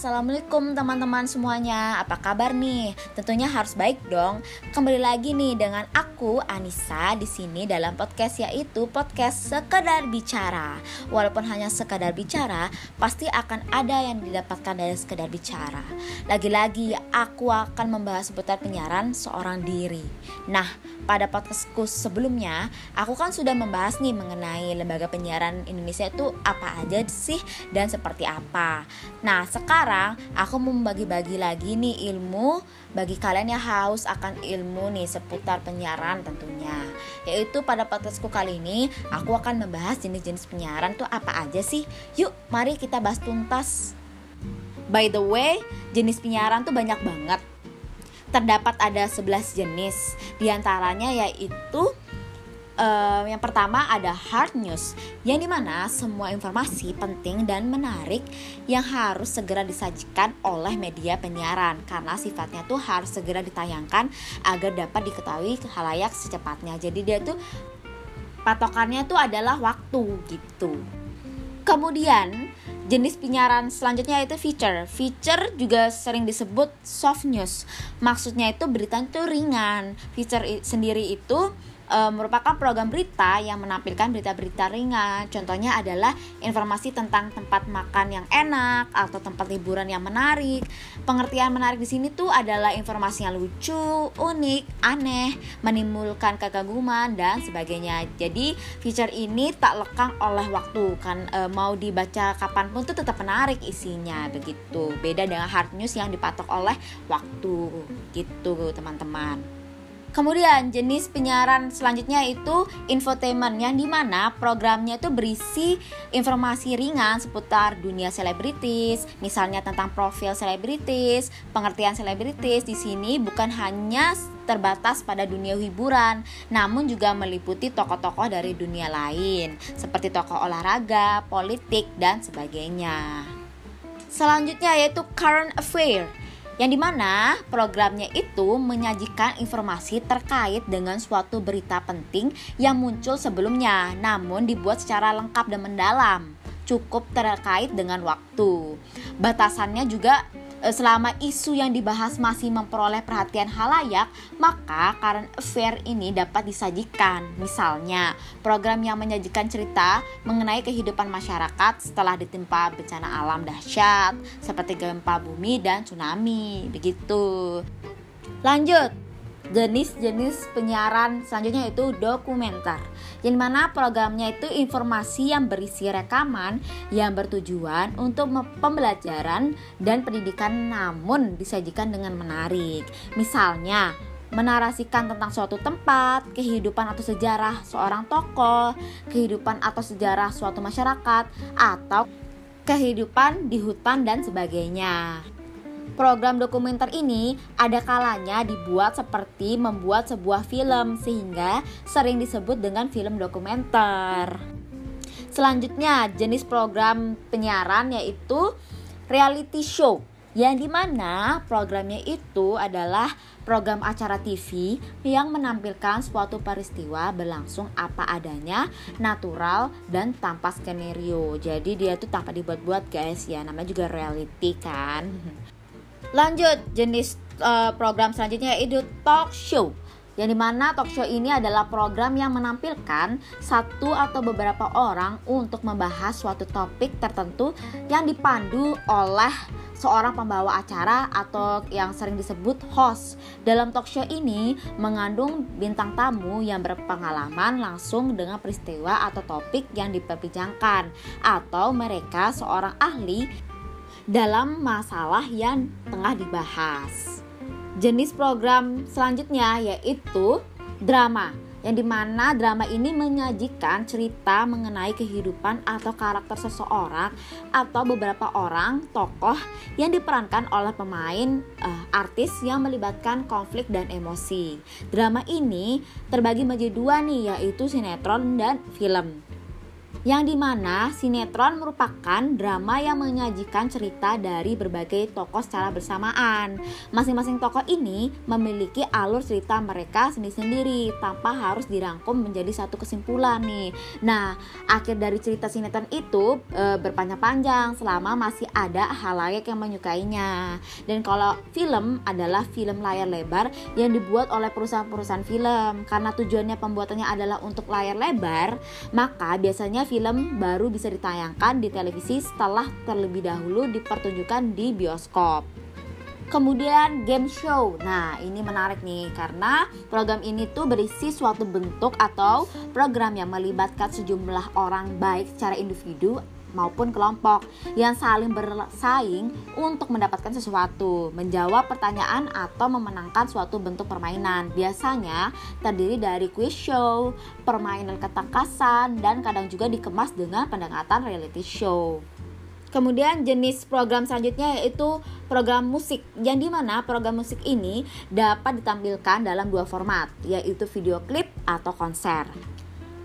assalamualaikum teman-teman semuanya. Apa kabar nih? Tentunya harus baik dong. Kembali lagi nih dengan aku Anissa di sini dalam podcast yaitu podcast sekedar bicara. Walaupun hanya sekedar bicara, pasti akan ada yang didapatkan dari sekedar bicara. Lagi-lagi aku akan membahas seputar penyiaran seorang diri. Nah, pada podcastku sebelumnya, aku kan sudah membahas nih mengenai lembaga penyiaran Indonesia itu apa aja sih dan seperti apa. Nah, sekarang aku mau membagi-bagi lagi nih ilmu bagi kalian yang haus akan ilmu nih seputar penyiaran tentunya. Yaitu pada podcastku kali ini aku akan membahas jenis-jenis penyiaran tuh apa aja sih. Yuk, mari kita bahas tuntas. By the way, jenis penyiaran tuh banyak banget. Terdapat ada 11 jenis. Di antaranya yaitu uh, yang pertama ada hard news, yang di mana semua informasi penting dan menarik yang harus segera disajikan oleh media penyiaran karena sifatnya tuh harus segera ditayangkan agar dapat diketahui halayak secepatnya. Jadi dia tuh patokannya tuh adalah waktu gitu. Kemudian jenis penyiaran selanjutnya itu feature. Feature juga sering disebut soft news. Maksudnya itu berita itu ringan. Feature sendiri itu e, merupakan program berita yang menampilkan berita-berita ringan. Contohnya adalah informasi tentang tempat makan yang enak atau tempat liburan yang menarik. Pengertian menarik di sini tuh adalah informasi yang lucu, unik, aneh, menimbulkan kekaguman dan sebagainya. Jadi feature ini tak lekang oleh waktu kan e, mau dibaca kapan pun tuh tetap menarik isinya begitu. Beda dengan hard news yang dipatok oleh waktu gitu teman-teman. Kemudian jenis penyiaran selanjutnya itu infotainment yang di mana programnya itu berisi informasi ringan seputar dunia selebritis, misalnya tentang profil selebritis, pengertian selebritis di sini bukan hanya terbatas pada dunia hiburan, namun juga meliputi tokoh-tokoh dari dunia lain, seperti tokoh olahraga, politik, dan sebagainya. Selanjutnya yaitu current affair yang di mana programnya itu menyajikan informasi terkait dengan suatu berita penting yang muncul sebelumnya, namun dibuat secara lengkap dan mendalam, cukup terkait dengan waktu. Batasannya juga selama isu yang dibahas masih memperoleh perhatian halayak, maka current affair ini dapat disajikan. Misalnya, program yang menyajikan cerita mengenai kehidupan masyarakat setelah ditimpa bencana alam dahsyat seperti gempa bumi dan tsunami. Begitu. Lanjut, jenis-jenis penyiaran selanjutnya itu dokumenter yang mana programnya itu informasi yang berisi rekaman yang bertujuan untuk pembelajaran dan pendidikan namun disajikan dengan menarik misalnya menarasikan tentang suatu tempat, kehidupan atau sejarah seorang tokoh, kehidupan atau sejarah suatu masyarakat, atau kehidupan di hutan dan sebagainya. Program dokumenter ini ada kalanya dibuat seperti membuat sebuah film sehingga sering disebut dengan film dokumenter. Selanjutnya jenis program penyiaran yaitu reality show yang di mana programnya itu adalah program acara TV yang menampilkan suatu peristiwa berlangsung apa adanya, natural dan tanpa skenario. Jadi dia tuh tanpa dibuat-buat guys ya, namanya juga reality kan. Lanjut jenis uh, program selanjutnya yaitu talk show yang di mana talk show ini adalah program yang menampilkan satu atau beberapa orang untuk membahas suatu topik tertentu yang dipandu oleh seorang pembawa acara atau yang sering disebut host. Dalam talk show ini mengandung bintang tamu yang berpengalaman langsung dengan peristiwa atau topik yang diperbincangkan atau mereka seorang ahli dalam masalah yang tengah dibahas. Jenis program selanjutnya yaitu drama yang di mana drama ini menyajikan cerita mengenai kehidupan atau karakter seseorang atau beberapa orang tokoh yang diperankan oleh pemain uh, artis yang melibatkan konflik dan emosi. Drama ini terbagi menjadi dua nih yaitu sinetron dan film. Yang di mana sinetron merupakan drama yang menyajikan cerita dari berbagai tokoh secara bersamaan. Masing-masing tokoh ini memiliki alur cerita mereka sendiri-sendiri tanpa harus dirangkum menjadi satu kesimpulan nih. Nah, akhir dari cerita sinetron itu e, berpanjang-panjang selama masih ada halayak yang menyukainya. Dan kalau film adalah film layar lebar yang dibuat oleh perusahaan-perusahaan film karena tujuannya pembuatannya adalah untuk layar lebar, maka biasanya film baru bisa ditayangkan di televisi setelah terlebih dahulu dipertunjukkan di bioskop. Kemudian game show. Nah, ini menarik nih karena program ini tuh berisi suatu bentuk atau program yang melibatkan sejumlah orang baik secara individu maupun kelompok yang saling bersaing untuk mendapatkan sesuatu, menjawab pertanyaan atau memenangkan suatu bentuk permainan. Biasanya terdiri dari quiz show, permainan ketangkasan, dan kadang juga dikemas dengan pendekatan reality show. Kemudian jenis program selanjutnya yaitu program musik yang di mana program musik ini dapat ditampilkan dalam dua format yaitu video klip atau konser.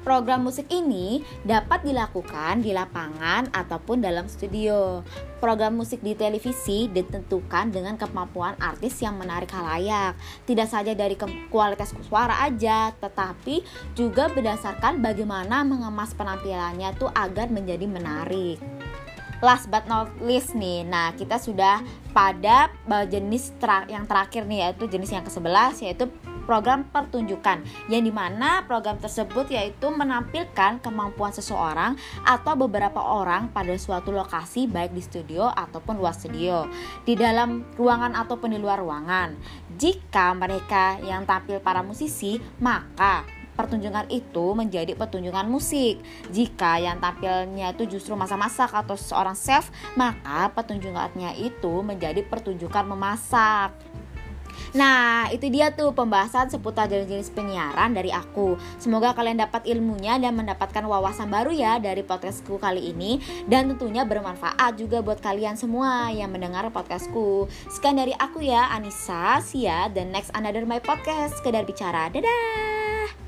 Program musik ini dapat dilakukan di lapangan ataupun dalam studio. Program musik di televisi ditentukan dengan kemampuan artis yang menarik halayak. Tidak saja dari kualitas suara aja, tetapi juga berdasarkan bagaimana mengemas penampilannya tuh agar menjadi menarik last but not least nih nah kita sudah pada eh, jenis ter yang terakhir nih yaitu jenis yang ke-11 yaitu program pertunjukan yang di mana program tersebut yaitu menampilkan kemampuan seseorang atau beberapa orang pada suatu lokasi baik di studio ataupun luar studio di dalam ruangan ataupun di luar ruangan jika mereka yang tampil para musisi maka pertunjukan itu menjadi pertunjukan musik. Jika yang tampilnya itu justru masa-masak atau seorang chef, maka pertunjukannya itu menjadi pertunjukan memasak. Nah, itu dia tuh pembahasan seputar jenis-jenis penyiaran dari aku. Semoga kalian dapat ilmunya dan mendapatkan wawasan baru ya dari podcastku kali ini dan tentunya bermanfaat juga buat kalian semua yang mendengar podcastku. Sekian dari aku ya, Anissa, Sia, the next another my podcast, sekedar bicara. Dadah.